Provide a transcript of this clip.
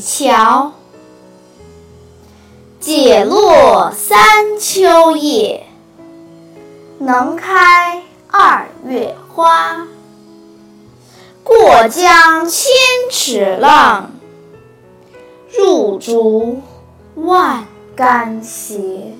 桥，解落三秋叶，能开二月花。过江千尺浪，入竹万竿斜。